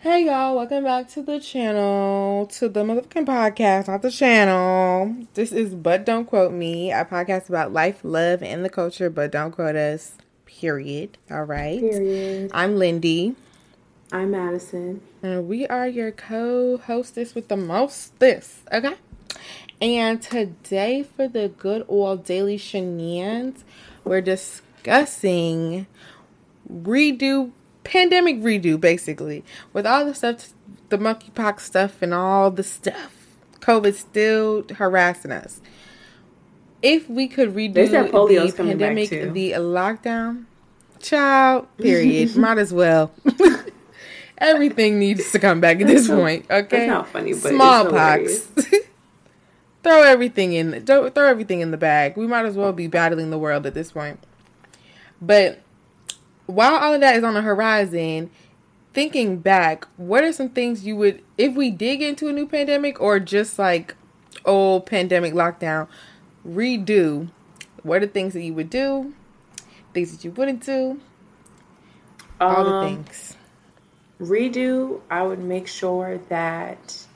Hey y'all, welcome back to the channel, to the motherfucking podcast, not the channel. This is But Don't Quote Me, a podcast about life, love, and the culture, but don't quote us, period. All right. Period. I'm Lindy, I'm Madison. and we are your co hostess with the mostest, okay? And today, for the good old daily shenanigans, we're discussing redo pandemic redo basically with all the stuff the monkeypox stuff and all the stuff. Covid still harassing us. If we could redo They said polio's the pandemic the uh, lockdown child period. Might as well. Everything needs to come back at this so- point okay? that's not funny, but smallpox. throw everything in throw, throw everything in the bag. We might as well be battling the world at this point. But while all of that is on the horizon, thinking back, what are some things you would, if we dig into a new pandemic or just like old pandemic lockdown, redo? What are things that you would do? Things that you wouldn't do? All the Um, things. Redo, I would make sure that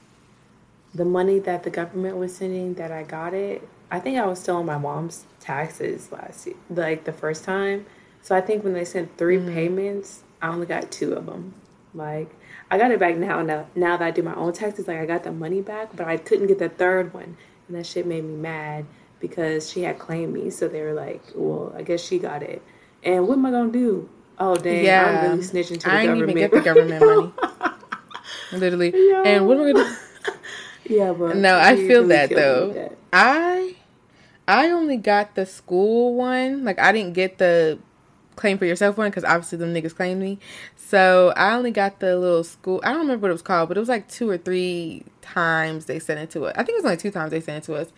the money that the government was sending, that I got it. I think I was still on my mom's taxes last year, like the first time. So I think when they sent 3 Mm-hmm. payments, I only got two of them. Like I got it back now. Now, now that I do my own taxes, like I got the money back, but I couldn't get the third one, and that shit made me mad because she had claimed me. So they were like, "Well, I guess she got it." And what am I gonna do? Oh dang, Yeah. I'm really snitching to the I government. even get the government money. Literally. And what am I going to do? yeah, but No, I feel really that though. that. I I only got the school one. Like I didn't get the claim for yourself one because obviously them niggas claimed me. So I only got the little school. I don't remember what it was called, but it was like two or three times they sent it to us. I think it was only two times they sent it to us.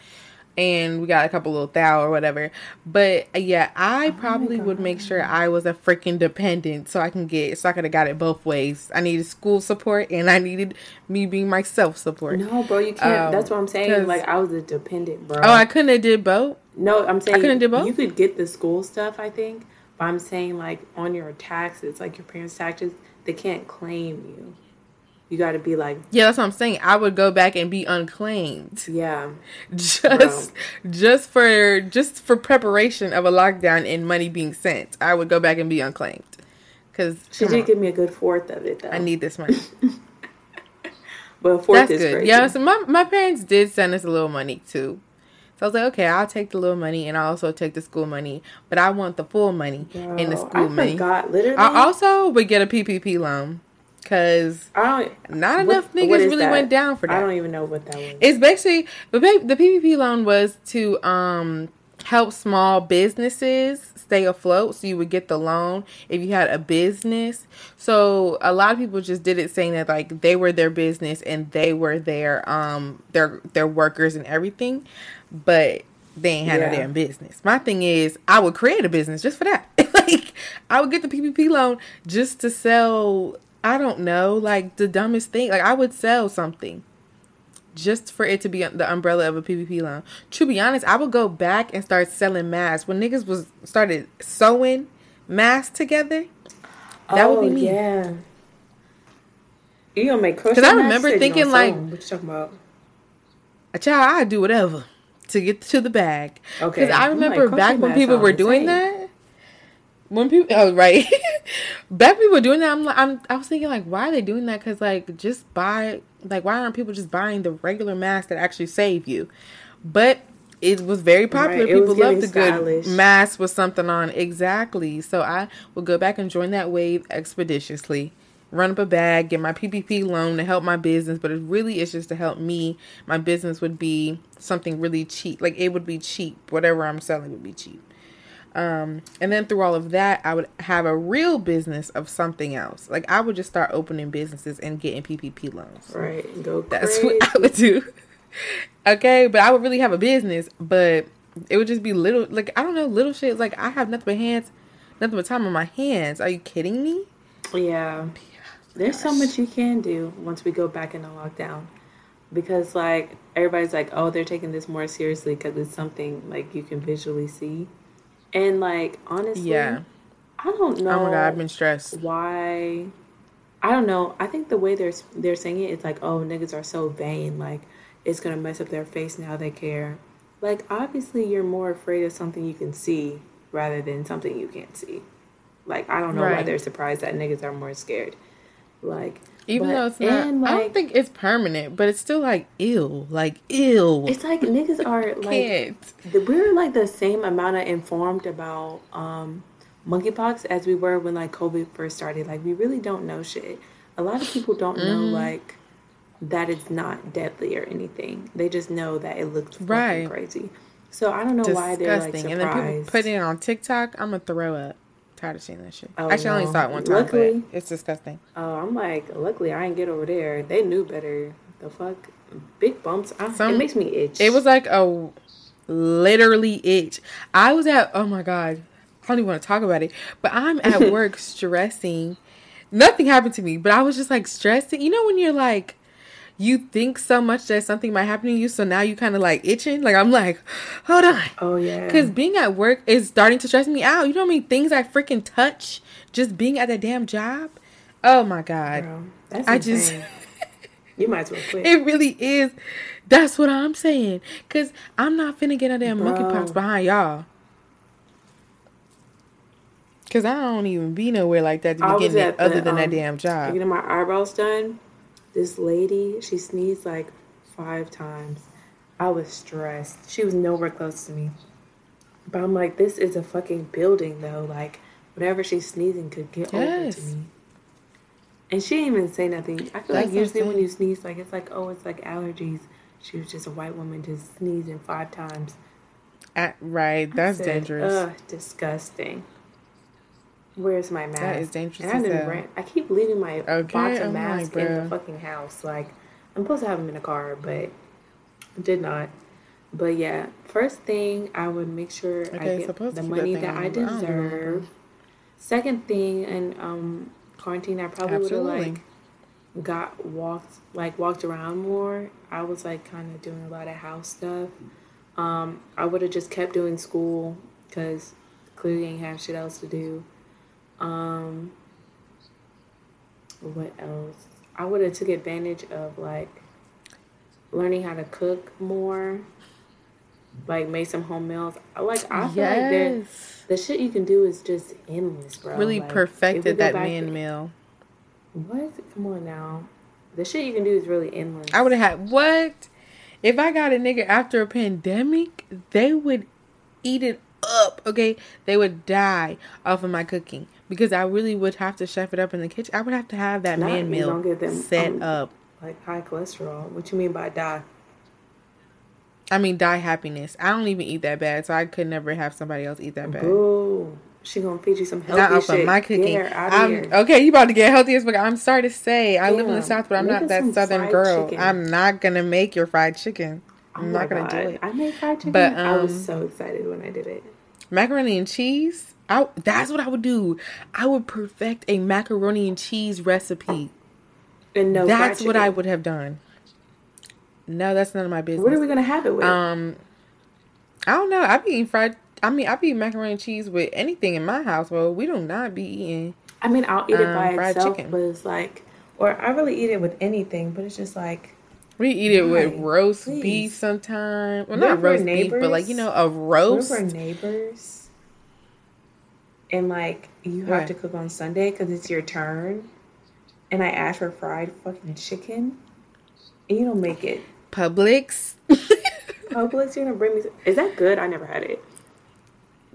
And we got a couple little thou or whatever. But uh, yeah, I probably would make sure I was a freaking dependent so I can get so I could have got it both ways. I needed school support and I needed me being my self support. No, bro, you can't. Um, That's what I'm saying. Like I was a dependent, bro. Oh, I couldn't have did both. no, I'm saying I couldn't do both? You could get the school stuff, I think, but I'm saying like on your taxes, like your parents' taxes, they can't claim you. You got to be like, Yeah, that's what I'm saying. I would go back and be unclaimed. yeah, Just just for just for preparation of a lockdown and money being sent. I would go back and be unclaimed. Cuz she did give me a good fourth of it though. I need this money. but fourth That's is good. crazy. Yeah, so my my parents did send us a little money too. So I was like, okay, I'll take the little money and I'll also take the school money, but I want the full money Bro, in the school I money. forgot. Literally, I also would get a PPP loan cuz I don't. not what- enough niggas really that? went down for that. I don't even know what that was. It's basically the the PPP loan was to um help small businesses stay afloat. So you would get the loan if you had a business. So a lot of people just did it saying that like they were their business and they were their um their their workers and everything, but they ain't had Yeah. no damn business. My thing is, I would create a business just for that. like I would get the PPP loan just to sell. I don't know, like the dumbest thing. Like I would sell something just for it to be the umbrella of a PPP loan. To be honest, I would go back and start selling masks when niggas was started sewing masks together. That would be oh, me. Oh, Yeah. You gonna make crochet? 'Cause I remember thinking, like- what you talking about? A child, I do whatever to get to the bag. Okay. Because I remember like, oh, back when people were doing that. When people, oh right, back people were doing that, I'm like, I'm, I was thinking like, why are they doing that? Because like, just buy, like, why aren't people just buying the regular masks that actually save you? But it was very popular. Right, People loved the giving good stylish. mask with something on. Exactly. So I will go back and join that wave expeditiously. Run up a bag, get my PPP loan to help my business, but it really is just to help me. My business would be something really cheap. Like it would be cheap. Whatever I'm selling would be cheap. Um, and then through all of that, I would have a real business of something else. Like I would just start opening businesses and getting PPP loans. Right. Go That's crazy. what I would do. okay, but I would really have a business, but it would just be little, like I don't know, little shit. Like I have nothing but hands, nothing but time on my hands. Are you kidding me? Yeah. There's so much you can do once we go back into lockdown. Because, like, everybody's like, oh, they're taking this more seriously because it's something, like, you can visually see. And, like, honestly, Yeah. I don't know Oh my god, I've been stressed. why I don't know. I think the way they're they're saying it, it's like, oh, niggas are so vain, like it's gonna mess up their face now they care. Like obviously, you're more afraid of something you can see rather than something you can't see. Like I don't know why they're surprised that niggas are more scared. Like Even but- though it's not, and, I don't think it's permanent, but it's still like ill, like ill. it's like niggas are like we're like the same amount of informed about um monkeypox as we were when like COVID first started. Like we really don't know shit. A lot of people don't know Mm-hmm. like that it's not deadly or anything. They just know that it looks fucking Right. crazy. So I don't know why they're like surprised. and then people put it on TikTok. I'm gonna throw up. Tired of seeing that shit. Oh, Actually, I only saw it one time, Luckily- it's disgusting. Oh, I'm like, luckily I didn't get over there. They knew better. The fuck, big bumps. I, Some- it makes me itch. It was like a literally itch. I was at oh my god, I don't even want to talk about it. But I'm at work stressing. Nothing happened to me, but I was just like stressing. You know when you're like you think so much that something might happen to you, so now you kind of like itching. Like I'm like, hold on. Oh yeah. Because being at work is starting to stress me out. You know how many things I freaking touch just being at that damn job? Oh my God. That's I just, you might as well quit. it really is. That's what I'm saying. Because I'm not finna get a damn Bro. monkeypox behind y'all. Because I don't even be nowhere like that to I be was getting it the, other than that um, damn job. getting my eyebrows done. This lady, she sneezed like five times. I was stressed. She was nowhere close to me. But I'm like, this is a fucking building though. Like, whatever she's sneezing could get over to me. And she didn't even say nothing. I feel That's like usually when you sneeze, like it's like, oh, it's like allergies. She was just a white woman just sneezing five times. At- right. That's Said, dangerous. Ugh, disgusting. Where's my mask? That is dangerous And I didn't rent. I keep leaving my Okay, box of masks in the fucking house. Like I'm supposed to have them in a car, but did not. But yeah, first thing I would make sure I get the keep that money that I but I don't do that. deserve. Second thing, in um quarantine, I probably would have like got walked like walked around more. I was like kind of doing a lot of house stuff. Um, I would have just kept doing school because clearly ain't have shit else to do. Um, what else? I would have took advantage of like learning how to cook more. Like made some home meals. Like I feel like yes. the shit you can do is just endless, bro. Really Like, perfected that man to- meal. What? Come on now. The shit you can do is really endless. I would have had what? If I got a nigga after a pandemic, they would eat it up. Okay, they would die off of my cooking because I really would have to chef it up in the kitchen. I would have to have that Nah, man meal don't get them, set um, up. like high cholesterol. What you mean by die? I mean, die happiness. I don't even eat that bad, so I could never have somebody else eat that bad. Boo. She gonna feed you some healthy Not off shit. my cooking. Get her out of I'm here. okay. You about to get healthy as fuck. I'm sorry to say, I live in the south, but I'm not that southern girl. chicken. I'm not gonna make your fried chicken. Oh I'm my not gonna God. do it. I made fried chicken. But, I was um, so excited when I did it. macaroni and cheese I, that's what i would do. I would perfect a macaroni and cheese recipe. And no, that's what i would have done. No that's none of my business. What are we gonna have it with? um i don't know. I'd be eating fried i mean I'd be eating macaroni and cheese with anything in my household we do not be eating I mean, I'll eat it um, by fried itself, chicken. but it's like, or I really eat it with anything, but it's just like, we eat it with roast Please. beef sometimes well not roast beef but like you know a roast we're neighbors, and like you have What? to cook on Sunday because it's your turn, and I ask for fried fucking chicken, and you don't make it. publix Publix, you're gonna bring me. Is that good? I never had it.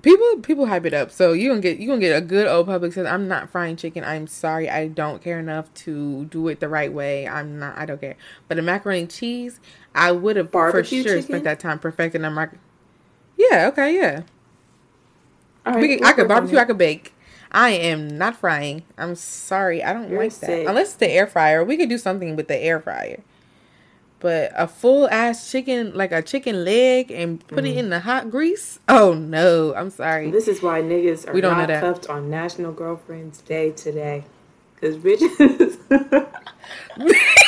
People people hype it up, so you gonna get you gonna get a good old Publix. Says I'm not frying chicken. I'm sorry, I don't care enough to do it the right way. I'm not. I don't care. But the macaroni and cheese, I would have for sure chicken? spent that time perfecting a mac. Yeah. Okay. Yeah. Right, We I could barbecue. I could bake. I am not frying. I'm sorry. I don't You're like that unless it's the air fryer. We could do something with the air fryer. But a full ass chicken, like a chicken leg, and put Mm. it in the hot grease. Oh no! I'm sorry. This is why niggas are We don't not cuffed on National Girlfriends Day today. Because bitches,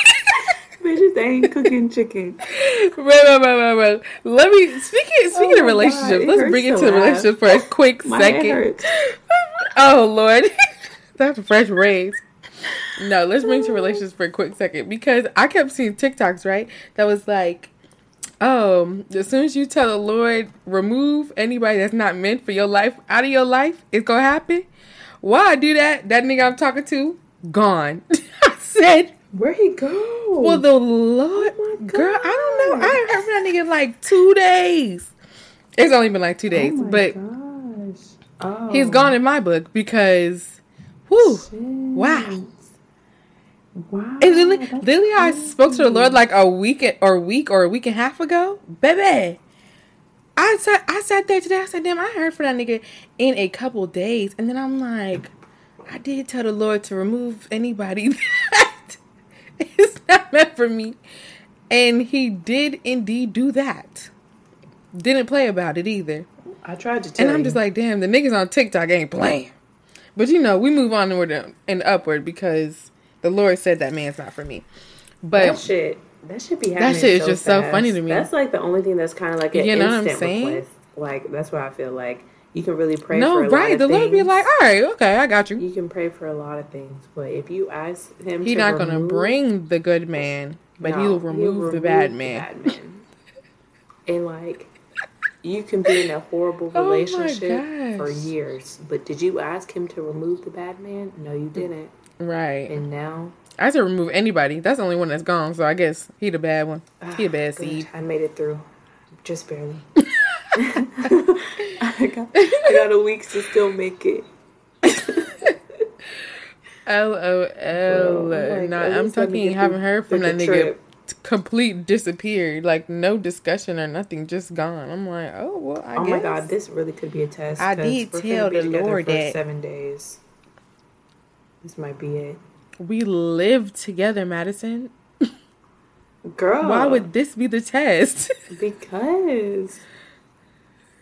bitches ain't cooking chicken. Wait, wait, wait, wait, wait. Let me speaking oh speaking Oh of relationships. Let's bring it to to the relationship for a quick My second. Oh Lord, that's a fresh raise. no, let's bring to relationships for a quick second because I kept seeing TikToks, right? That was like, oh, as soon as you tell the Lord, remove anybody that's not meant for your life out of your life, it's gonna happen. Why I do that? That nigga I'm talking to, gone. I said, Where he go? well, the Lord, Oh girl, I don't know. I ain't heard from that nigga in like two days. It's only been like two days, oh but gosh. Oh, he's gone in my book because, whew, wow. Wow. And that's literally, I spoke to the Lord like a week or week or a week and a half ago, baby. I sat, I sat there today. I said, "Damn, I heard from that nigga in a couple days," and then I'm like, I did tell the Lord to remove anybody that is not meant for me, and He did indeed do that. Didn't play about it either, I tried to tell and I'm you. just like, damn, the niggas on TikTok ain't playing. But you know, we move on and and upward because the Lord said that man's not for me. But that shit. That should be happening. shit is so just so funny to me. That's like the only thing that's kind of like an You know what I'm saying? request. Like that's what I feel like. You can really pray. no, for a right? The Lord be like, all right, okay, I got you. You can pray for a lot of things, but if you ask him, He's not gonna bring the good man, but No, he'll remove, the bad man. bad man. and like, you can be in a horrible Oh relationship for years, but did you ask him to remove the bad man? No, you didn't. Right. And now, I said remove anybody. That's the only one that's gone. So I guess he the bad one. He a ah, bad good. seed. I made it through, just barely. I got, I got a week to still make it. LOL. Bro, oh, oh I'm like, nah, at I'm least let me talking. Haven't heard from that nigga. Complete disappeared. Like no discussion or nothing. Just gone. I'm like, oh well. I oh guess. my god, this really could be a test. I did tell be the Lord that. seven days. This might be it, We live together, Madison. girl. Why would this be the test? Because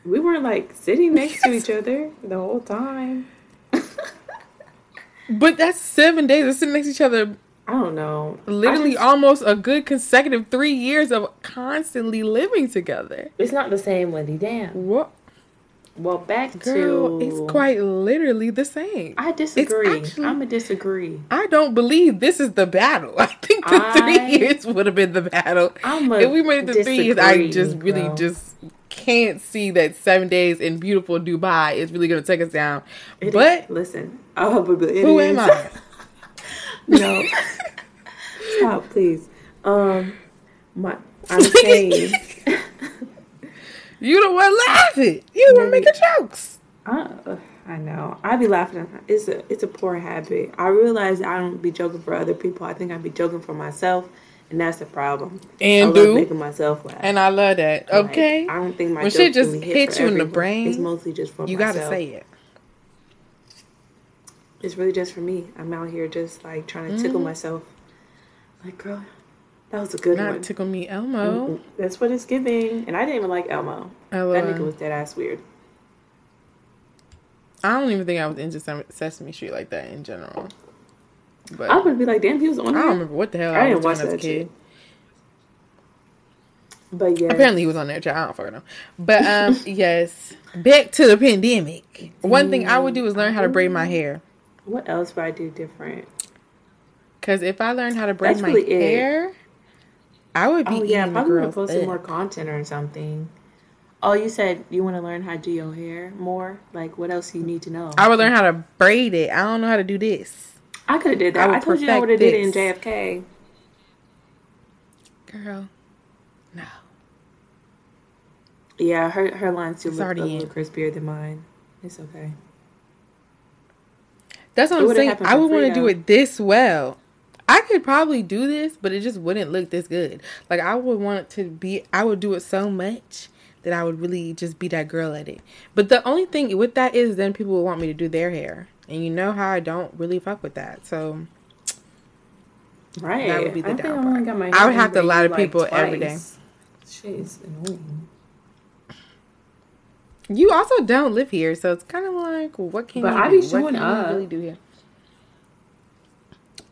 we weren't like sitting next to each other the whole time. but that's seven days of sitting next to each other. I don't know. Literally just- almost a good consecutive three years of constantly living together. it's not the same, Wendy. Damn. What? Well, back Girl, to it's quite literally the same. I disagree. actually- I'm a disagree. I don't believe this is the battle. I think the I- three years would have been the battle. I'm a if we made it to three years, I just really just can't see that seven days in beautiful Dubai is really going to take us down. It but is- listen, oh, but it who is- am I? no, stop, please. Um, my I'm saying. You don't the one laughing. You the one making jokes. I, I know. I be laughing. It's a it's a poor habit. I realize I don't be joking for other people. I think I be joking for myself, and that's the problem. And I love do. making myself laugh. And I love that. Like, Okay. I don't think my When shit just hit hits you in the brain, It's mostly just for you myself. got to say it. It's really just for me. I'm out here just like trying to tickle myself. Like, girl, that was a good Mm. Not one. tickle me Elmo. Mm-mm. That's what it's giving. And I didn't even like Elmo. That nigga was dead ass weird. I don't even think I was into Sesame Street like that in general. But I would be like, damn, he was on I there. don't remember what the hell I I, didn't watch as a that kid. shit. But yeah, Apparently he was on there, child. I don't fucking know. But um, yes, back to the pandemic. One thing I would do is learn how to braid my hair. what else would I do different? Cause if I learned how to braid That's my really it. hair, I would be Oh yeah, probably want to girls post up. more content or something. Oh, you said you want to learn how to do your hair more. Like, what else you need to know? I would learn how to braid it. I don't know how to do this, I could have did that. would I, told you I would have did it in. JFK. girl. No, Yeah, her her lines do It's look a little in. crispier than mine. It's okay. that's what It I'm saying. I would want to do it this well. I could probably do this, but it just wouldn't look this good. Like I would want it to be. I would do it so much that I would really just be that girl at it. But the only thing with that is then people would want me to do their hair, and you know how I don't really fuck with that. So Right. That would be the I down I only got my I would have to lie to braided, people every day. twice. Shit is annoying. you also don't live here, so it's kind of like, what can But you I do? be What showing up. you really do here?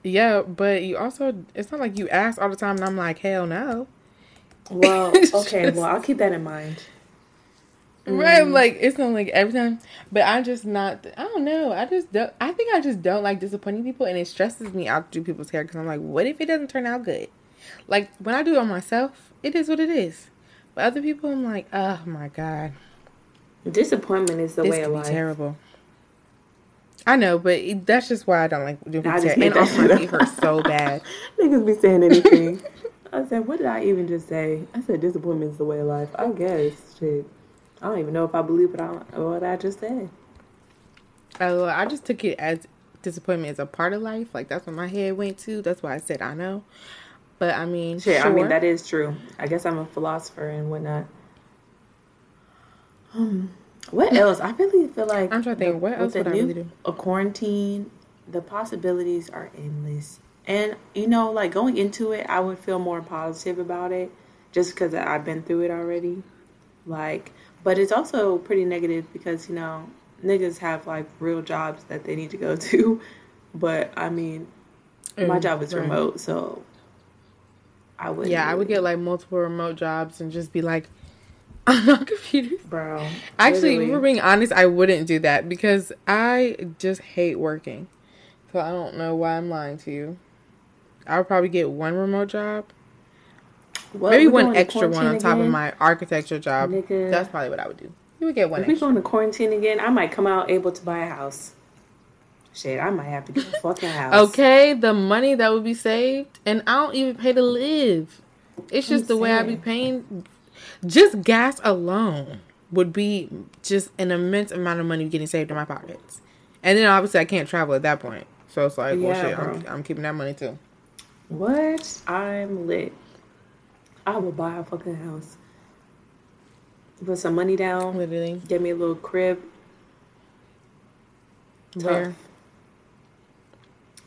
Yeah, but you also, it's not like you ask all the time, and I'm like, hell no. Well, okay. just- Well, I'll keep that in mind. Right, I'm like it's not like every time, but I'm just not. I don't know. I just don't. I think I just don't like disappointing people, and it stresses me out to do people's hair because I'm like, what if it doesn't turn out good? Like when I do it on myself, it is what it is. But other people, I'm like, oh my god, Disappointment is the this way of be life. terrible. I know, but it, that's just why I don't like doing people's hair. And also, my shit feet hurt so bad. Niggas be saying anything. I said, what did I even just say? I said, disappointment is the way of life. I guess. Shit. I don't even know if I believe what I, what I just said. Oh, I just took it as disappointment is a part of life. Like that's what my head went to. That's why I said I know. But I mean, Shit, sure. I mean, that is true. I guess I'm a philosopher and whatnot. Um, what else? I really feel like I'm trying to think, the- what else would I really do? A quarantine, the possibilities are endless. And you know, like going into it, I would feel more positive about it, just because I've been through it already. Like, but it's also pretty negative because you know niggas have like real jobs that they need to go to. But I mean, my Mm, job is right. remote, so I would. Yeah, I would get like multiple remote jobs and just be like on my computer. bro. Actually, if literally. we're being honest, I wouldn't do that because I just hate working. So I don't know why I'm lying to you. I would probably get one remote job, Well, maybe one extra one on top of my architecture job. Nigga. That's probably what I would do. You would get one If we extra. go into quarantine again, I might come out able to buy a house. Shit, I might have to get a fucking house. Okay, the money that would be saved, and I don't even pay to live. It's just I'm the way I be paying. Just gas alone would be just an immense amount of money getting saved in my pockets, and then obviously I can't travel at that point. So it's like, well, shit, I'm. I'm keeping that money too. What? I'm lit. I will buy a fucking house. Put some money down. Literally, Get me a little crib. Tough. where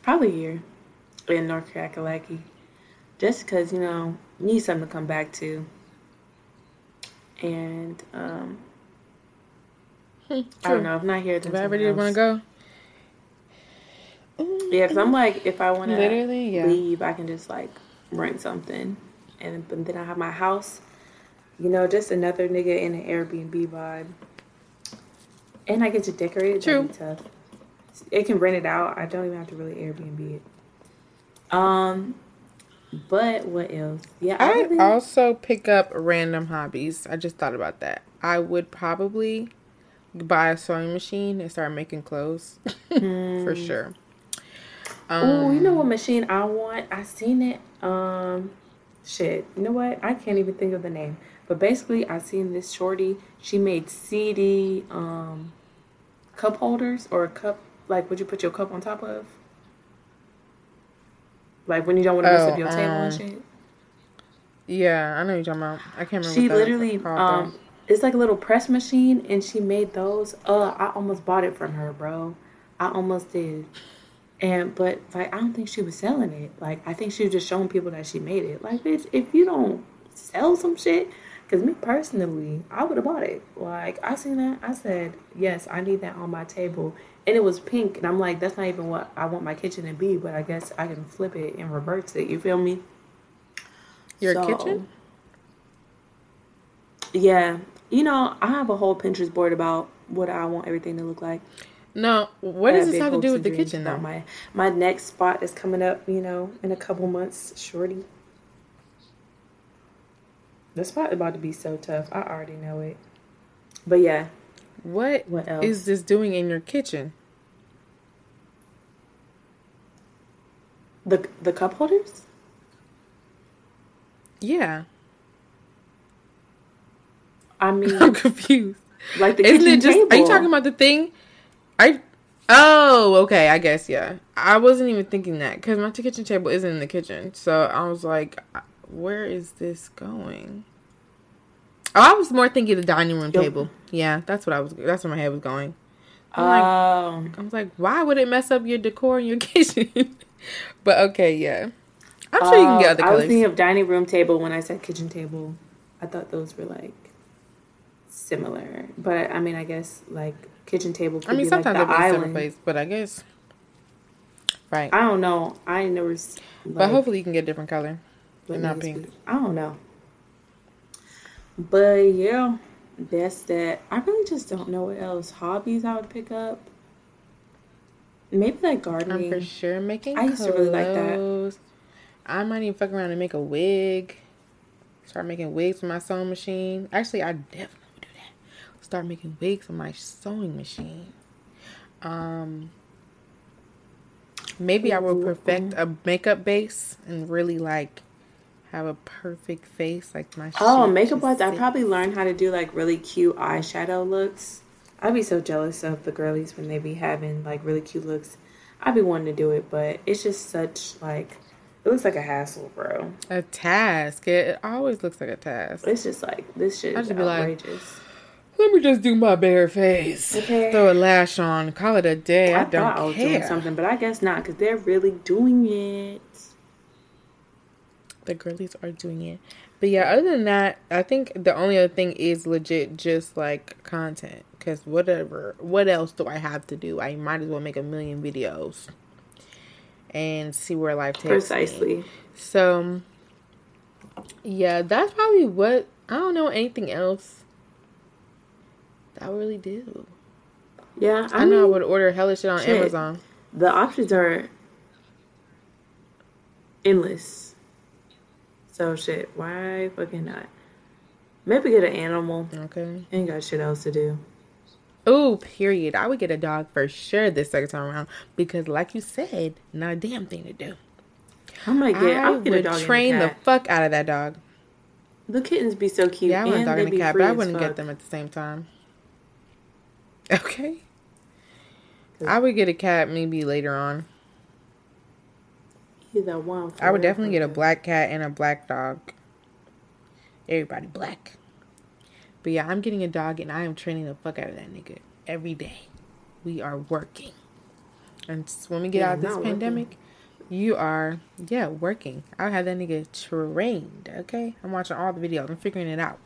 Probably here in North Kakalaki. Just because, you know, need something to come back to. And um, I don't know. If not here, then If I ever want to go, Yeah, because I'm like, if I want to Literally, yeah. leave, I can just like rent something, and but then I have my house. You know, just another nigga in an Airbnb vibe, and I get to decorate it. That'd tough. It can rent it out. I don't even have to really Airbnb it. Um, but what else? Yeah, I I'd really, also pick up random hobbies. I just thought about that. I would probably buy a sewing machine and start making clothes for sure. Oh, you know what machine I want? I seen it. Um, shit. You know what? I can't even think of the name. But basically, I seen this shorty. She made CD um cup holders or a cup like would you put your cup on top of? Like when you don't want to mess Oh, up your table and um, shit. Yeah, I know you're talking about. I can't remember. She literally um it's like a little press machine and she made those. Uh I almost bought it from her, bro. I almost did. And but like I don't think she was selling it. Like I think she was just showing people that she made it. Like bitch, if you don't sell some shit, because me personally, I would have bought it. Like I seen that, I said yes, I need that on my table, and it was pink, and I'm like, that's not even what I want my kitchen to be. But I guess I can flip it and reverse it. You feel me? Your So, kitchen? Yeah, you know, I have a whole Pinterest board about what I want everything to look like. No. What does this have to do with the kitchen, though? My my next spot is coming up, you know, in a couple months, shorty. The spot is about to be so tough. I already know it. But yeah, What what else? is this doing in your kitchen? the the cup holders? Yeah, I mean, I'm confused. like the Isn't kitchen it just? table. Are you talking about the thing? I. Oh, okay. I guess yeah. I wasn't even thinking that because my kitchen table isn't in the kitchen, so I was like, "Where is this going?" Oh, I was more thinking the dining room Yo. table. Yeah, that's what I was. That's where my head was going. I'm like, Um, I was like, why would it mess up your decor in your kitchen? but okay, yeah. I'm sure you can get other uh, I was thinking of dining room table when I said kitchen table. I thought those were like similar, but I mean, I guess like kitchen table could I mean, be like sometimes the they'll be island. different place, but I guess. Right. I don't know. I ain't never. s- but hopefully you can get a different color. but not pink. I don't know. But yeah, that's that. I really just don't know what else hobbies I would pick up. Maybe like gardening. I'm for sure making. I used to really like that. I might even fuck around and make a wig. Start making wigs with my sewing machine. Actually, I definitely would do that. Start making wigs on my sewing machine. Um, maybe I will perfect a makeup base and really like have a perfect face, like my. Oh, makeup wise, I probably learned how to do like really cute eyeshadow looks. I'd be so jealous of the girlies when they be having like really cute looks. I'd be wanting to do it, but it's just such like it looks like a hassle, bro. a task. It, it always looks like a task. It's just like this shit is should be like, outrageous. Let me just do my bare face. Okay. Throw a lash on. Call it a day. I, I, don't thought I was doing care. something, but I guess not because they're really doing it. The girlies are doing it. But yeah, other than that, I think the only other thing is legit just like content. Because whatever, what else do I have to do? I might as well make a million videos and see where life takes me. Precisely. So, yeah, that's probably what I don't know anything else I really do. Yeah, I, I, know I would order hella shit on shit. Amazon. the options are endless. So shit, why fucking not? Maybe get an animal. Okay. Ain't got shit else to do. Oh, period. I would get a dog for sure this second time around because, like you said, not a damn thing to do. I might get. I would get a dog train the fuck out of that dog. The kittens be so cute. Yeah, I want a dog and a cat, but I wouldn't fuck. get them at the same time. Okay. I would get a cat maybe later on. Either one. I would definitely get a black cat and a black dog. Everybody black. But yeah, I'm getting a dog and I am training the fuck out of that nigga every day. We are working. And when we get Yeah, out of this not working. pandemic, you are, yeah, working. I'll have that nigga trained, okay? I'm watching all the videos. I'm figuring it out.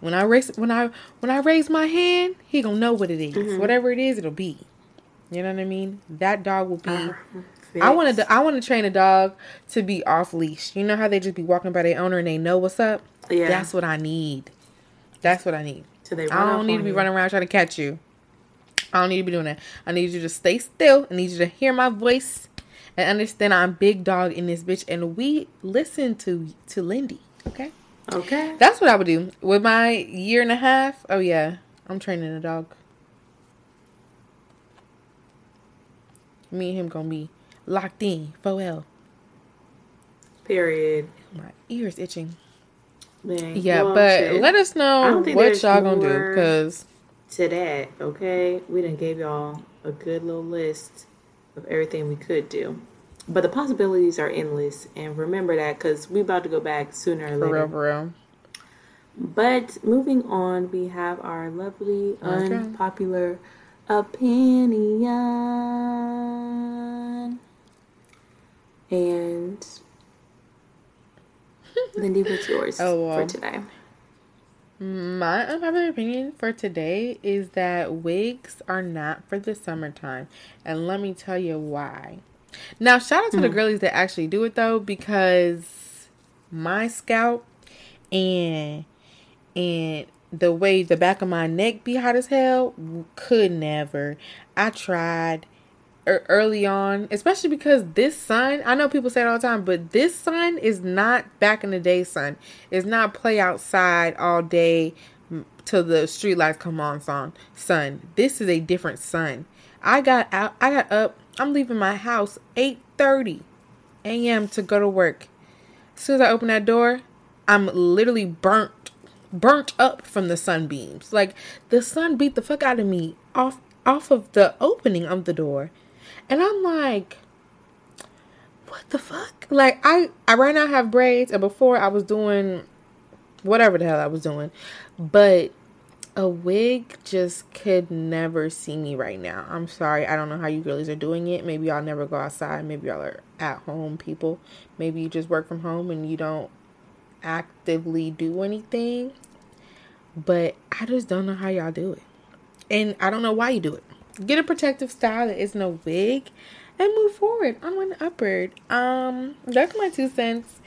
When I raise when I when I raise my hand, he gonna know what it is. Mm-hmm. Whatever it is, it'll be. You know what I mean? That dog will be I Fix. wanted to, I want to train a dog to be off leash. You know how they just be walking by their owner and they know what's up. Yeah. That's what I need. That's what I need. So they I don't need to be you. running around trying to catch you. I don't need to be doing that. I need you to stay still. I need you to hear my voice and understand I'm big dog in this bitch. And we listen to to Lindy. Okay, Okay. that's what I would do with my year and a half. Oh yeah, I'm training a dog. Me and him gonna be locked in. 4L. Period. My ears itching. Man, Yeah, well, but shit. let us know what y'all gonna do because to that, okay? We done gave y'all a good little list of everything we could do. But the possibilities are endless. And remember that because we're about to go back sooner or for later. real, for real. But moving on, we have our lovely Okay. unpopular opinion. And Lindy, what's yours Oh, for today? My unpopular opinion for today is that wigs are not for the summertime. And let me tell you why. Now, shout out to the hmm. girlies that actually do it though, because my scalp and and the way the back of my neck be hot as hell could never. I tried early on, especially because this sun, I know people say it all the time, but this sun is not back in the day sun. It's not play outside all day till the street lights come on son sun. This is a different sun. I got out I got up, I'm leaving my house 8:30 a.m. to go to work. As soon as I open that door, I'm literally burnt burnt up from the sunbeams. Like the sun beat the fuck out of me off off of the opening of the door. And I'm like what the fuck? Like I I right now have braids and before I was doing whatever the hell I was doing. But a wig just could never see me right now. I'm sorry. I don't know how you girlies are doing it. Maybe y'all never go outside. Maybe y'all are at home people. Maybe you just work from home and you don't actively do anything. But I just don't know how y'all do it. And I don't know why you do it. Get a protective style that isn't a wig and move forward I'm an upward. Um, that's my two cents.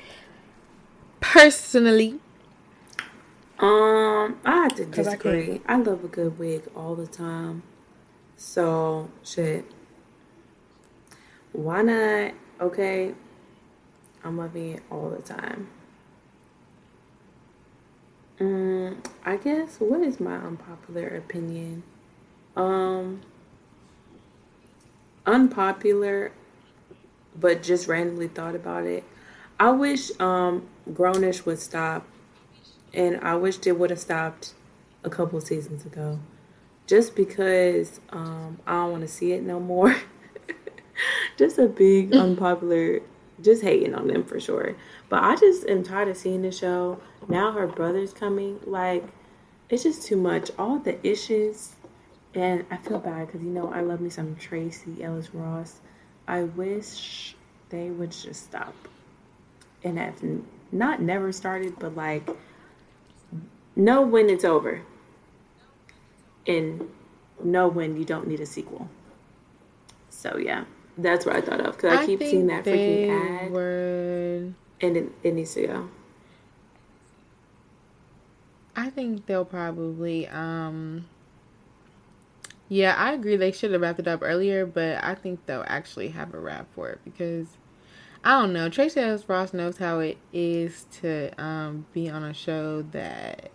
Personally, Um, I have to disagree. I, love a good wig all the time. So shit. Why not? Okay. I'm loving it all the time. Mm, I guess what is my unpopular opinion? Um unpopular but just randomly thought about it. I wish um Grownish would stop and I wished it would have stopped a couple seasons ago. Just because um I don't want to see it no more. just a big unpopular just hating on them for sure. But I just am tired of seeing the show. Now her brother's coming. Like, it's just too much. All the issues. And I feel bad because, you know, I love me some Tracee Ellis Ross. I wish they would just stop. And have not never started, but like, know when it's over. And know when you don't need a sequel. So, yeah. That's what I thought of because I, keep think seeing that freaking ad Would, and it, it needs to go. I think they'll probably. um Yeah, I agree. They should have wrapped it up earlier, but I think they'll actually have a wrap for it because I don't know. Tracee Ellis Ross knows how it is to um be on a show that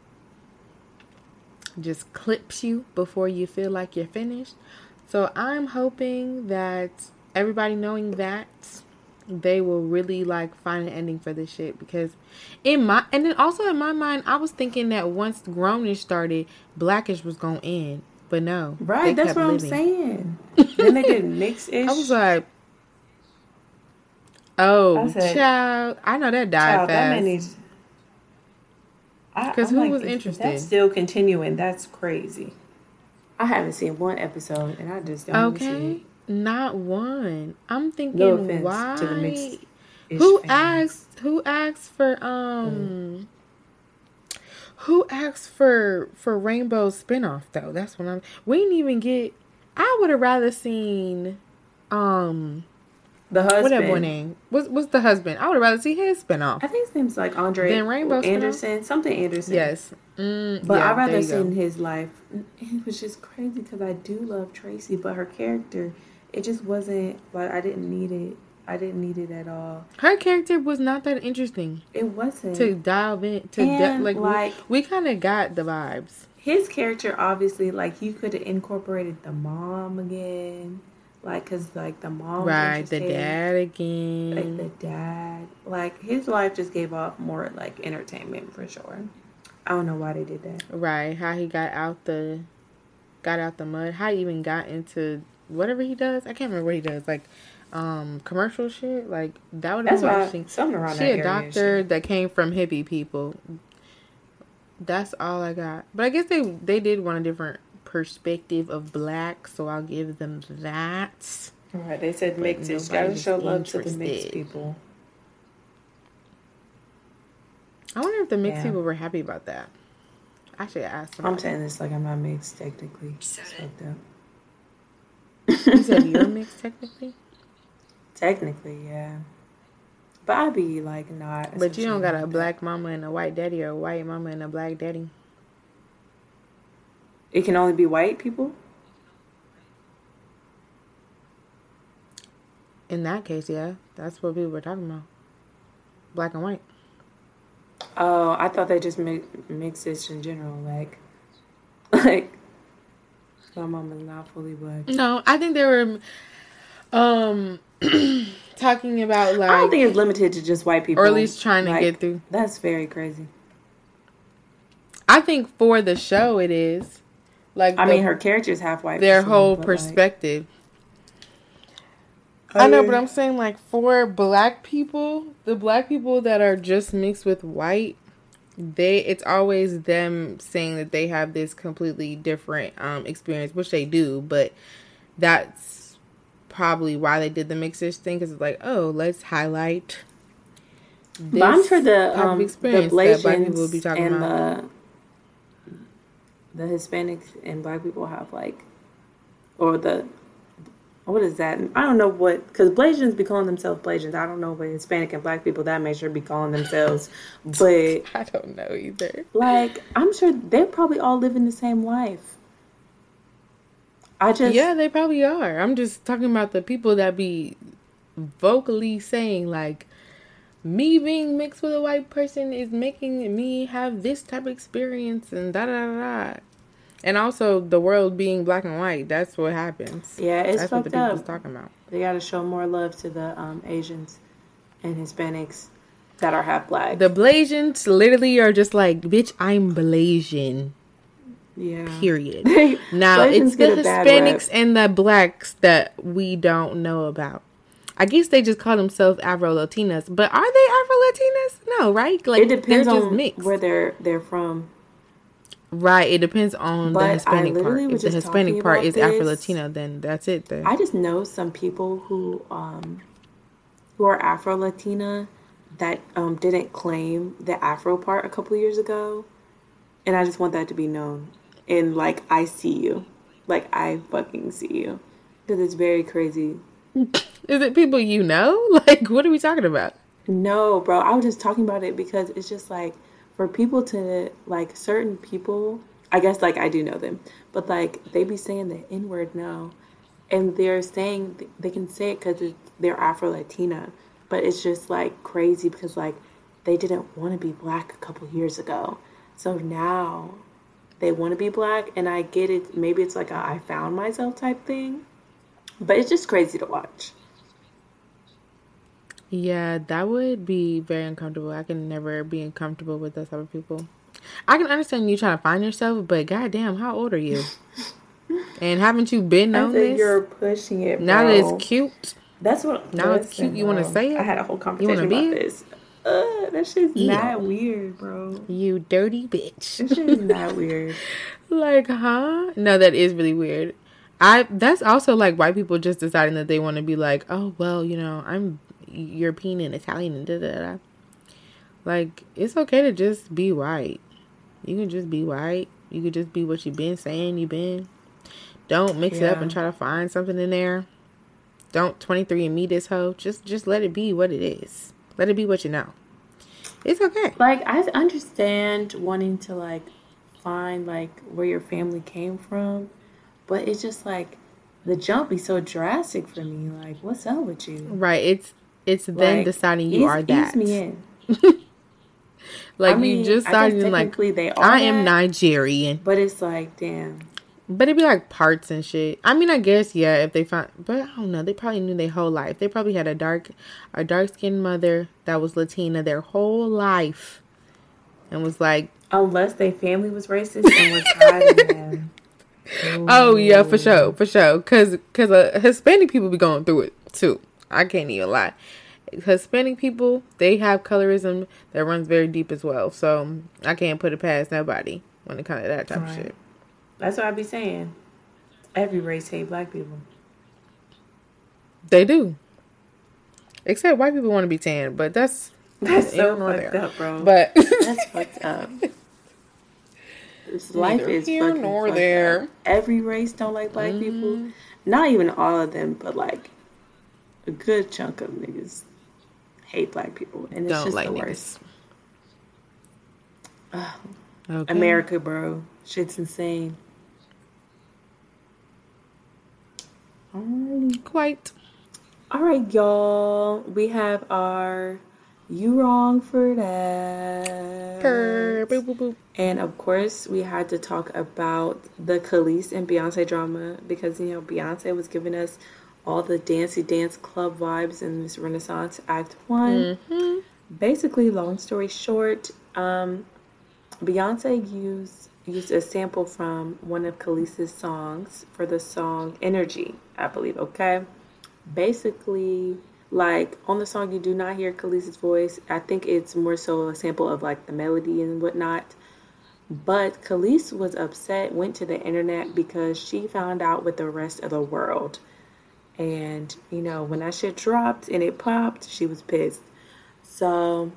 just clips you before you feel like you're finished. So I'm hoping that everybody knowing that they will really like find an ending for this shit because in my and then also in my mind I was thinking that once Grownish started, Blackish was gonna end, but no, Right, that's what living. I'm saying. then they did mix ish. I was like, oh, I said, child, I know that died Child, that man fast. needs. I- 'Cause I'm who was interested? That's still continuing. That's crazy. I haven't seen one episode, and I just don't wanna see Okay, not one. I'm thinking No why. to the mixed. Who asked? Who asked for um? Who asked for for Rainbow spinoff though? That's what I'm. We didn't even get. I would have rather seen, um, The husband. what that boy name? What's what's the husband? I would rather see his spinoff. I think his name's like Andre Then Rainbow spinoff? Anderson, something Anderson. Yes, mm, But yeah, I'd rather seen his life. It was just crazy because I do love Tracee, but her character, it just wasn't like I didn't need it. I didn't need it at all. Her character was not that interesting It wasn't. to dive in to de- like, like- we, we kind of got the vibes. his character obviously like you could have incorporated the mom again like because like the mom was Right, the dad again. like the dad like his life just gave off more like entertainment for sure i don't know why they did that Right, how he got out the got out the mud, how he even got into whatever he does. I can't remember what he does, like um commercial shit. Like that would have been interesting. something around She a doctor that came from hippie people. That's all I got. But I guess they they did want a different perspective of black, so I'll give them that. right they said But mix it gotta show love to the mixed people I wonder if the mixed Yeah. people were happy about that. I should ask them. i'm saying this like i'm not mixed technically It's fucked up. You said you're mixed technically, technically yeah but i'd be like not but you don't got a black mama and a white daddy, or a white mama and a black daddy. It can only be white people In that case, yeah, that's what people were talking about. Black and white. Oh, I thought they just mix mix this in general, like, like my mom is not fully black. No, I think they were um talking about like I don't think it's limited to just white people, or at least trying to Like, get through. That's very crazy. I think for the show it is. Like I the- mean, her character is half white. their sure, whole but, like- perspective. I know, but I'm saying like for black people, the black people that are just mixed with white, they it's always them saying that they have this completely different um experience, which they do, but that's probably why they did the mixers thing because it's like, oh, let's highlight. But I'm this sure the type of um, the experience that black people will be Blasians talking and about. the the Hispanics and black people have like, or the what is that? I don't know what because Blasians be calling themselves Blasians. I don't know what Hispanic and Black people that may sure be calling themselves, but I don't know either. Like I'm sure they're probably all living the same life. I just yeah, they probably are. I'm just talking about the people that be vocally saying like me being mixed with a white person is making me have this type of experience and da da da. And also the world being black and white. That's what happens. Yeah, it's that's fucked what the people's up. talking about. They got to show more love to the um, Asians and Hispanics that are half black. The Blasians literally are just like, bitch, I'm Blasian. yeah. Period. Now it's the get a bad Hispanics and the blacks that we don't know about. I guess they just call themselves Afro Latinas, but are they Afro Latinas? No, right? Like It depends they're just on mixed. where they're they're from. Right. It depends on But the Hispanic part. If the Hispanic part is Afro. Latina, then that's it. Then I just know some people who um who are Afro Latina that um didn't claim the Afro part a couple years ago, and I just want that to be known. And like I see you, like I fucking see you, because it's very crazy. Is it people you know? Like what are we talking about? No, bro, I was just talking about it because it's just like for people to like certain people. I guess like I do know them, but like they be saying the N word now, and they're saying they can say it because they're Afro Latina, but it's just like crazy because like they didn't want to be black a couple years ago, so now they want to be black, and I get it. Maybe it's like a I found myself type thing, but it's just crazy to watch. Yeah, that would be very uncomfortable. I can never be uncomfortable with those type of people. I can understand you trying to find yourself, but goddamn, how old are you? and haven't you been I on think this? you're pushing it. now that it's cute, That's what. Now it's cute, you wanna say it? I had a whole wanna conversation be about it? this. Uh, that shit's Ew. not weird, bro. you dirty bitch. That shit is not weird. like, huh? No, that is really weird. I that's also like white people just deciding that they want to be like, oh well, you know, I'm European and Italian and da da da. Like, it's okay to just be white. You can just be white. You could just be what you've been saying you've been. Don't mix it up and try to find something in there. Don't 23 and me this hoe. Just just let it be what it is. Let it be what you know. It's okay. Like I understand wanting to like find like where your family came from, but it's just like the jump be so drastic for me. Like, what's up with you? Right. It's it's then deciding you ease- are that. Me in. Like I mean, you just started like they are I am that, Nigerian. But it's like, damn. But it'd be like parts and shit. I mean, I guess yeah. If they find, but I don't know. They probably knew their whole life. They probably had a dark, a dark skinned mother that was Latina their whole life, and was like, Unless their family was racist and was hiding them. "Oh yeah, for sure, for sure." Cause, cause uh, Hispanic people be going through it too. I can't even lie. Hispanic people, they have colorism that runs very deep as well. So I can't put it past nobody when it comes to that type of shit. That's what I be saying. Every race hate black people. They do. Except white people want to be tan, but that's That's so fucked there. up, bro. But That's fucked up. This life is here fucking nor there. Mm-hmm. Every race don't like black people. Not even all of them, but like a good chunk of niggas hate black people, and it's don't just like the worst. Okay. America, bro, shit's insane. Alrighty. Quite. All right, y'all. We have our you wrong for that. Purr, boop, boop, boop. And of course, we had to talk about the Kelis and Beyonce drama because you know Beyonce was giving us all the dancey dance club vibes in this Renaissance Act One. Basically, long story short, um, Beyonce used used a sample from one of Kelis's songs for the song "Energy," I believe. Okay, basically, like on the song, you do not hear Kelis's voice. I think it's more so a sample of like the melody and whatnot. But Kelis was upset, went to the internet because she found out with the rest of the world. And, you know, when that shit dropped and it popped, she was pissed. So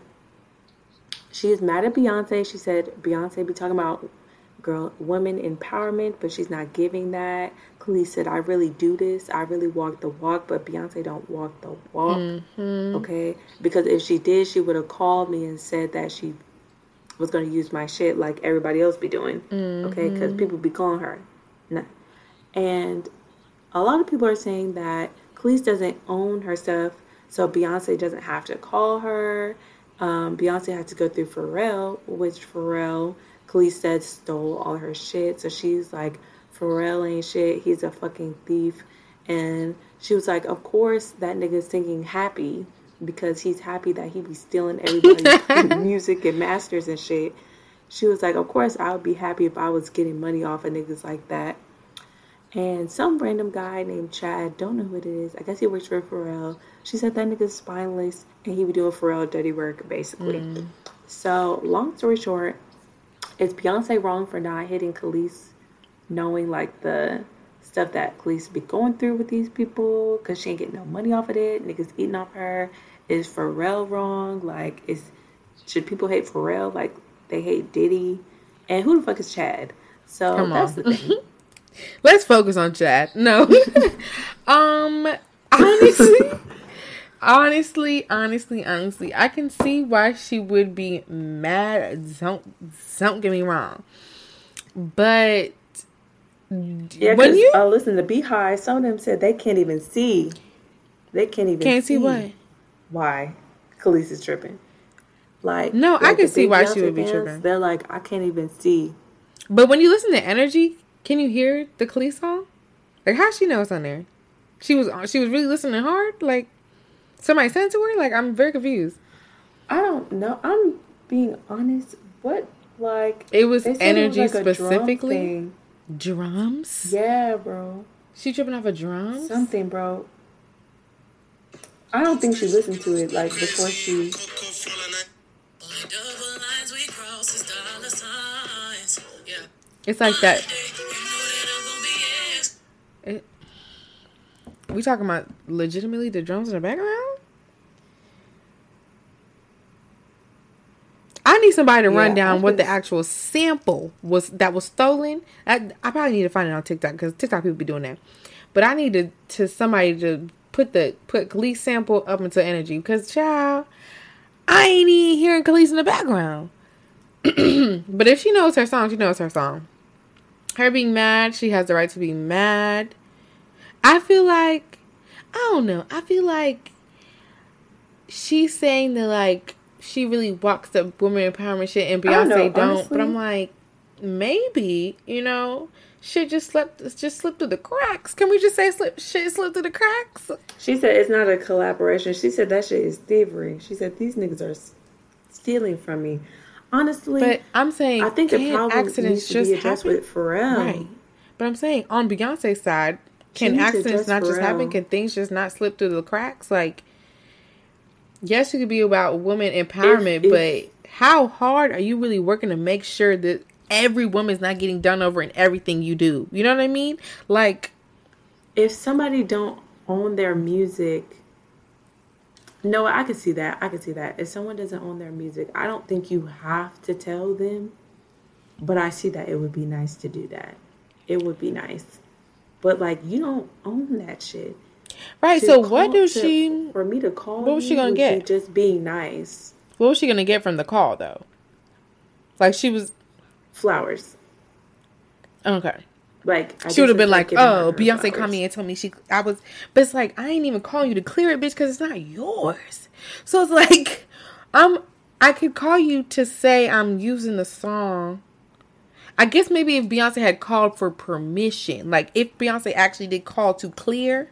she is mad at Beyonce. She said Beyonce be talking about girl women empowerment, but she's not giving that. Kelis said, I really do this. I really walk the walk, but Beyonce don't walk the walk. Mm-hmm. Okay? Because if she did, she would have called me and said that she was going to use my shit like everybody else be doing. Okay? Because people be calling her. No. And a lot of people are saying that Kelis doesn't own her stuff, so Beyonce doesn't have to call her. Um, Beyonce had to go through Pharrell, which Pharrell, Kelis said, stole all her shit. So she's like, Pharrell ain't shit. He's a fucking thief. And she was like, of course that nigga's singing happy because he's happy that he be stealing everybody's music and masters and shit. She was like, of course I would be happy if I was getting money off of niggas like that. And some random guy named Chad, don't know who it is. I guess he works for Pharrell. She said that nigga's spineless and he be doing Pharrell dirty work, basically. Mm. So, long story short, is Beyonce wrong for not hitting Kelis, knowing like the stuff that Kelis be going through with these people because she ain't getting no money off of it? Niggas eating off her. Is Pharrell wrong? Like, is should people hate Pharrell like they hate Diddy? And who the fuck is Chad? So Come that's on. the thing. Let's focus on Chad. No. um honestly honestly, honestly, honestly, I can see why she would be mad. Don't don't get me wrong. But Yeah, when you uh, listen to BeyHive, some of them said they can't even see. They can't even can't see what? why Kelis is tripping. Like No, I can see why she would be fans, tripping. They're like, I can't even see. But when you listen to Energy, can you hear the Kelis song? Like how she knows on there? She was she was really listening hard. Like somebody sent it to her. Like I'm very confused. I don't know. I'm being honest. What like It was Energy a drum specifically. thing. Drums. Yeah, bro. She tripping off a drums. Something, bro. I don't think she listened to it like before she. It's like lines we talking about legitimately the drums in the background? I need somebody to run down what the actual sample was that was stolen. I, I probably need to find it on TikTok because TikTok people be doing that. But I need to, to somebody to put the put Kelis sample up into energy because child, I ain't even hearing Kelis in the background. but if she knows her song, she knows her song. Her being mad, she has the right to be mad. I feel like I don't know. I feel like she's saying that like she really walks the woman empowerment shit and Beyonce know, don't. honestly. But I'm like, maybe you know, shit just slipped just slipped through the cracks. Can we just say slip shit slipped through the cracks? She said it's not a collaboration. She said that shit is thievery. She said these niggas are stealing from me. Honestly, But I'm saying, I think can probably accidents needs to just be addressed happen? with Pharrell. Right. But I'm saying on Beyonce's side, can accidents not just happen? Can things just not slip through the cracks? Like, yes, it could be about woman empowerment, if- but how hard are you really working to make sure that every woman's not getting done over in everything you do? You know what I mean? Like, If somebody don't own their music, no, I can see that. I can see that. If someone doesn't own their music, I don't think you have to tell them. But I see that it would be nice to do that. It would be nice. But like you don't own that shit. right? To So what does to- she? For me to call, what was she gonna get? Just being nice. What was she gonna get from the call though? Like she was Flowers. okay. Like I She would have been like, "Oh, Beyonce called me and told me she I was," but it's like I ain't even calling you to clear it, bitch, because it's not yours. So it's like, I'm I could call you to say I'm using the song. I guess maybe if Beyonce had called for permission, like if Beyonce actually did call to clear,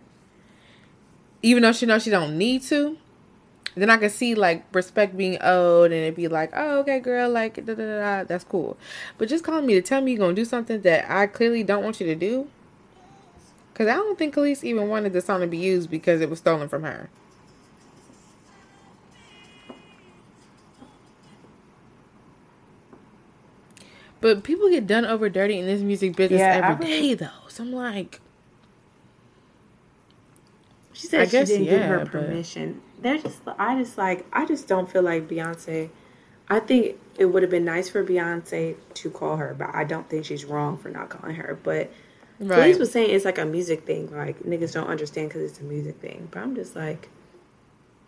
even though she knows she don't need to, then I could see like respect being owed, and it'd be like, oh, okay, girl, like da da da, that's cool. But just calling me to tell me you're gonna do something that I clearly don't want you to do, because I don't think Kelis even wanted the song to be used because it was stolen from her. But people get done over dirty in this music business Yeah, I every day, really- though. So I'm like, She said I she didn't give yeah, her but- permission. They're just, I just like, I just don't feel like Beyonce. I think it would have been nice for Beyonce to call her, but I don't think she's wrong for not calling her. But Right. Police was saying it's like a music thing, like niggas don't understand because it's a music thing. But I'm just like,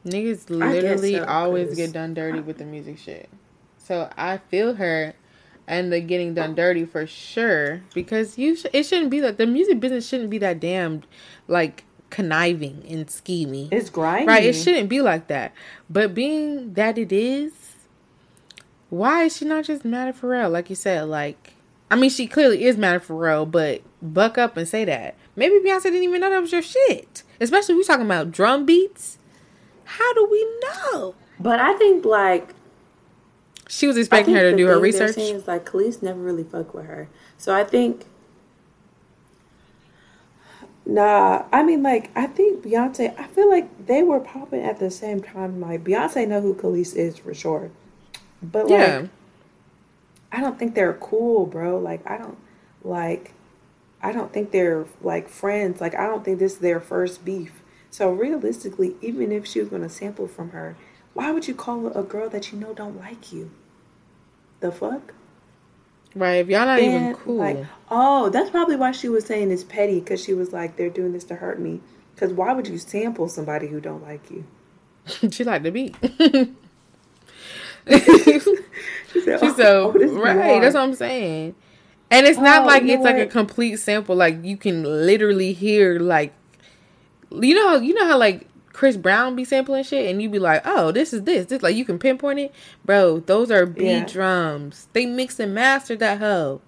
Niggas literally so, always get done dirty with the music shit. So I feel her and the getting done oh. dirty for sure because you sh- it shouldn't be that the music business shouldn't be that damn like conniving and scheming. it's grimy, Right, it shouldn't be like that. But being that it is, why is she not just mad at Pharrell? Like you said, like I mean, she clearly is mad at Pharrell, but buck up and say that. Maybe Beyonce didn't even know that was your shit. Especially we talking about drum beats. How do we know? But I think like She was expecting her to do her research. is like Kelis never really fuck with her, so I think. Nah, I mean, like, I think Beyonce, I feel like they were popping at the same time. Like, Beyonce know who Kelis is for sure. But, like, Yeah. I don't think they're cool, bro. Like, I don't, like, I don't think they're, like, friends. Like, I don't think this is their first beef. So, realistically, even if she was going to sample from her, why would you call a girl that you know don't like you? The fuck? Right, if y'all not even cool. Like, oh, that's probably why she was saying it's petty because she was like, they're doing this to hurt me. Because why would you sample somebody who don't like you? she like the beat. She said, She's so "Oh, oh right. hard." That's what I'm saying. And it's not Oh, like it's like a complete sample. Like you can literally hear like, you know you know how like Chris Brown be sampling shit, and you be like, oh, this is this. This like you can pinpoint it, bro. Those are beat Yeah. drums. They mix and mastered that hoe.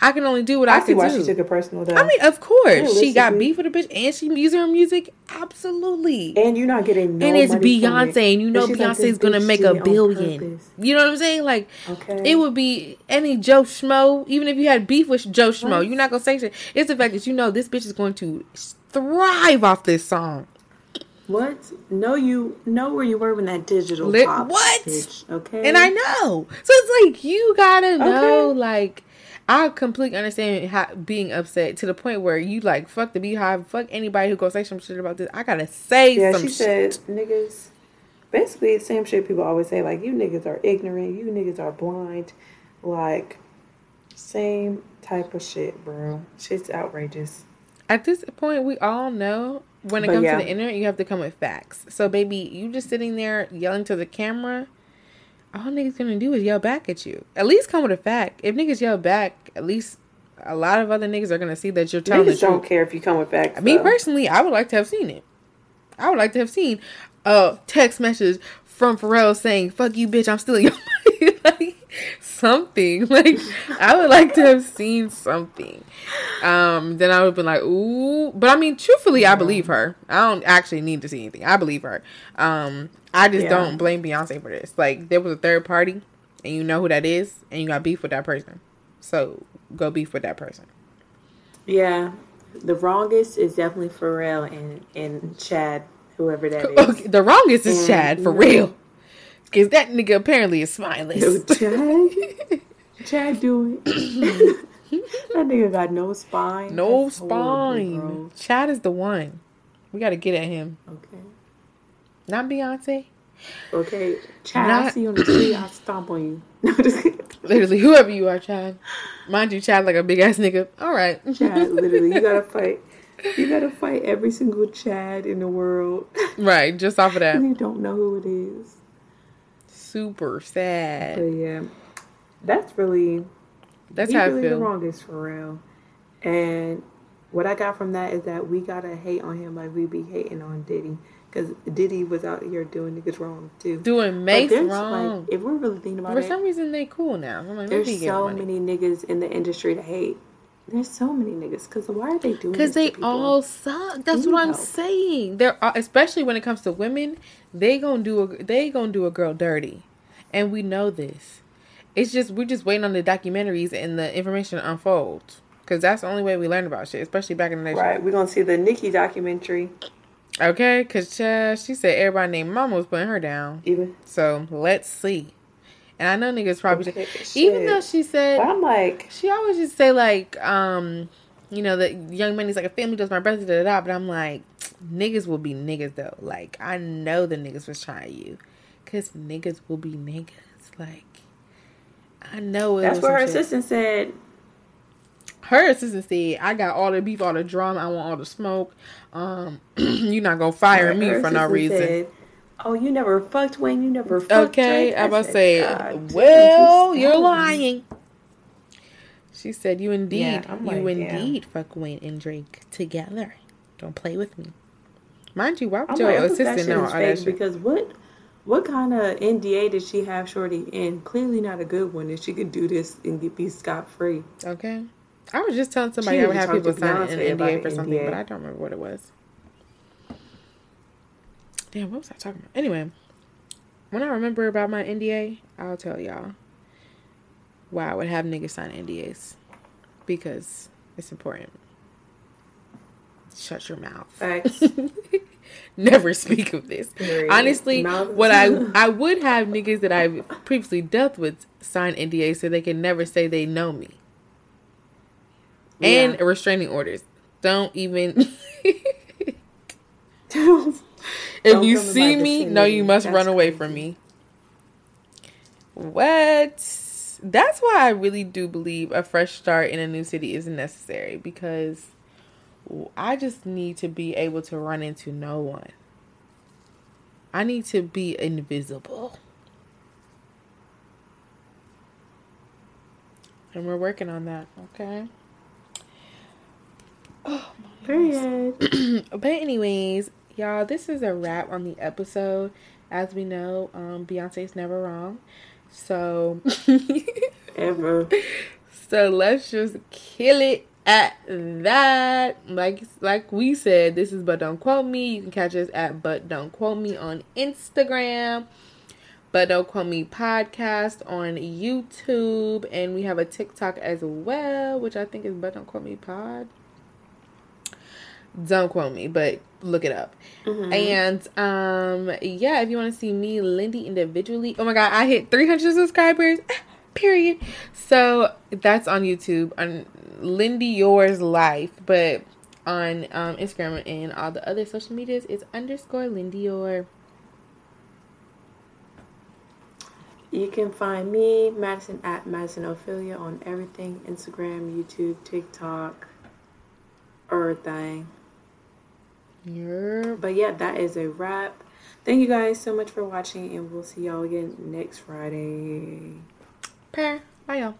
I can only do what I, I see can why do. she took it personal though. I mean, of course, she got beef with a bitch, and she using her music. Absolutely. and you're not getting no and it's Beyonce, it. and you know she's like, gonna make a billion. You know what I'm saying? Like, Okay. it would be any Joe Schmo, even if you had beef with Joe Schmo, Right. you're not gonna say shit. It's the fact that you know this bitch is going to thrive off this song. What? Know you know where you were when that digital Lit- what? bitch, okay. And I know. So it's like you gotta know, Okay. like I completely understand how, being upset to the point where you like fuck the BeyHive, fuck anybody who go say some shit about this. I gotta say Yeah, some she shit. said niggas. Basically, the same shit people always say. Like you niggas are ignorant. You niggas are blind. Like same type of shit, bro. Shit's outrageous. At this point, we all know when it But comes yeah. to the internet, you have to come with facts. So, baby, you just sitting there yelling to the camera. All niggas gonna do is yell back at you. At least come with a fact. If niggas yell back, at least a lot of other niggas are gonna see that you're telling Niggas the don't truth. care if you come with facts. Me though. personally, I would like to have seen it. I would like to have seen a text message from Pharrell saying "fuck you, bitch, I'm stealing your money." Something. Like I would like to have seen something. Um, then I would have been like, "Ooh," but I mean, truthfully, I believe her. I don't actually need to see anything. I believe her. Um, I just Yeah. don't blame Beyonce for this. Like there was a third party, and you know who that is, and you got beef with that person. So go beef with that person. Yeah, the wrongest is definitely Pharrell and and Chad, whoever that is. Okay, the wrongest is And, Chad for real, because that nigga apparently is spineless. Yo, Chad, Chad do it. that nigga got no spine. no That's spine. bro. Chad is the one. We got to get at him, Okay. not Beyonce. Okay, Chad, I see you on the street. I'll stomp on you. No, just kidding. Literally, whoever you are, Chad. Mind you, Chad like a big ass nigga. All right. Chad, literally, you gotta fight. You gotta fight every single Chad in the world. right, just off of that. you don't know who it is. Super But sad. yeah, that's really That's how I really the wrongest for real. And what I got from that is that we gotta hate on him like we be hating on Diddy, because Diddy was out here doing niggas wrong too. Doing But Mase wrong. Like, if we're really thinking about For it, some reason, they cool now. Like, there's so many niggas in the industry to hate. There's so many niggas. Because why are they doing? Because they all suck. That's You what I'm saying. They're all- especially when it comes to women, they gonna do a they gonna do a girl dirty, and we know this. It's just we're just waiting on the documentaries and the information to unfold. Because that's the only way we learn about shit, especially back in the nation. Right, we're gonna see the Nicki documentary. Okay, because uh, she said everybody named Mama was putting her down. Even, So let's see. And I know niggas probably Okay, even though she said I'm like, she always just say like, um, you know, that young man is like a family does my brother da da da. But I'm like, niggas will be niggas though. Like I know the niggas was trying you, because niggas will be niggas. Like, I know it That's what her shit. assistant said. Her assistant said, "I got all the beef, all the drama. I want all the smoke. Um, you're not gonna fire Her me for no reason." said, oh, you never fucked Wayne. You never fucked Okay, Drake." I about to say, "God, well, you're lying. She said, "You indeed, Yeah, I'm you like, yeah. indeed, fuck Wayne and Drake together. Don't play with me." Mind you, why would I'm your like, I hope that assistant know all that shit? because what what kind of NDA did she have Shorty And Clearly not a good one. That she could do this and get be scot free. Okay, I was just telling somebody She I would have people sign an NDA for something, NDA. but I don't remember what it was. Damn, what was I talking about? Anyway, when I remember about my NDA, I'll tell y'all why I would have niggas sign NDAs because it's important. Shut your mouth. Facts. Never speak of this. Period. Honestly, Mouth- what I I would have niggas that I've previously dealt with sign NDAs so they can never say they know me. And restraining orders. Don't even if Don't you see me, no you must That's run away crazy. from me. What? That's why I really do believe a fresh start in a new city is necessary because I just need to be able to run into no one. I need to be invisible. And we're working on that, okay? Oh, Period. but anyways, y'all, this is a wrap on the episode. As we know, um, Beyonce's never wrong. So Ever. So let's just kill it at that. Like like we said, this is but don't quote me. You can catch us at but don't quote me on Instagram. But don't quote me podcast on YouTube, and we have a TikTok as well, which I think is but don't quote me pod. Don't quote me, but look it up. And um, yeah, if you want to see me, Lindy, individually. Oh my god, I hit 300 subscribers. Period. So that's on YouTube on Lindy Yours Life, but on um, Instagram and all the other social medias, it's underscore Lindy Yor. You can find me, Madison at Madison Ophelia on everything Instagram, YouTube, TikTok, everything. But yeah, that is a wrap. Thank you guys so much for watching, and we'll see y'all again next Friday. Pair. Bye, y'all.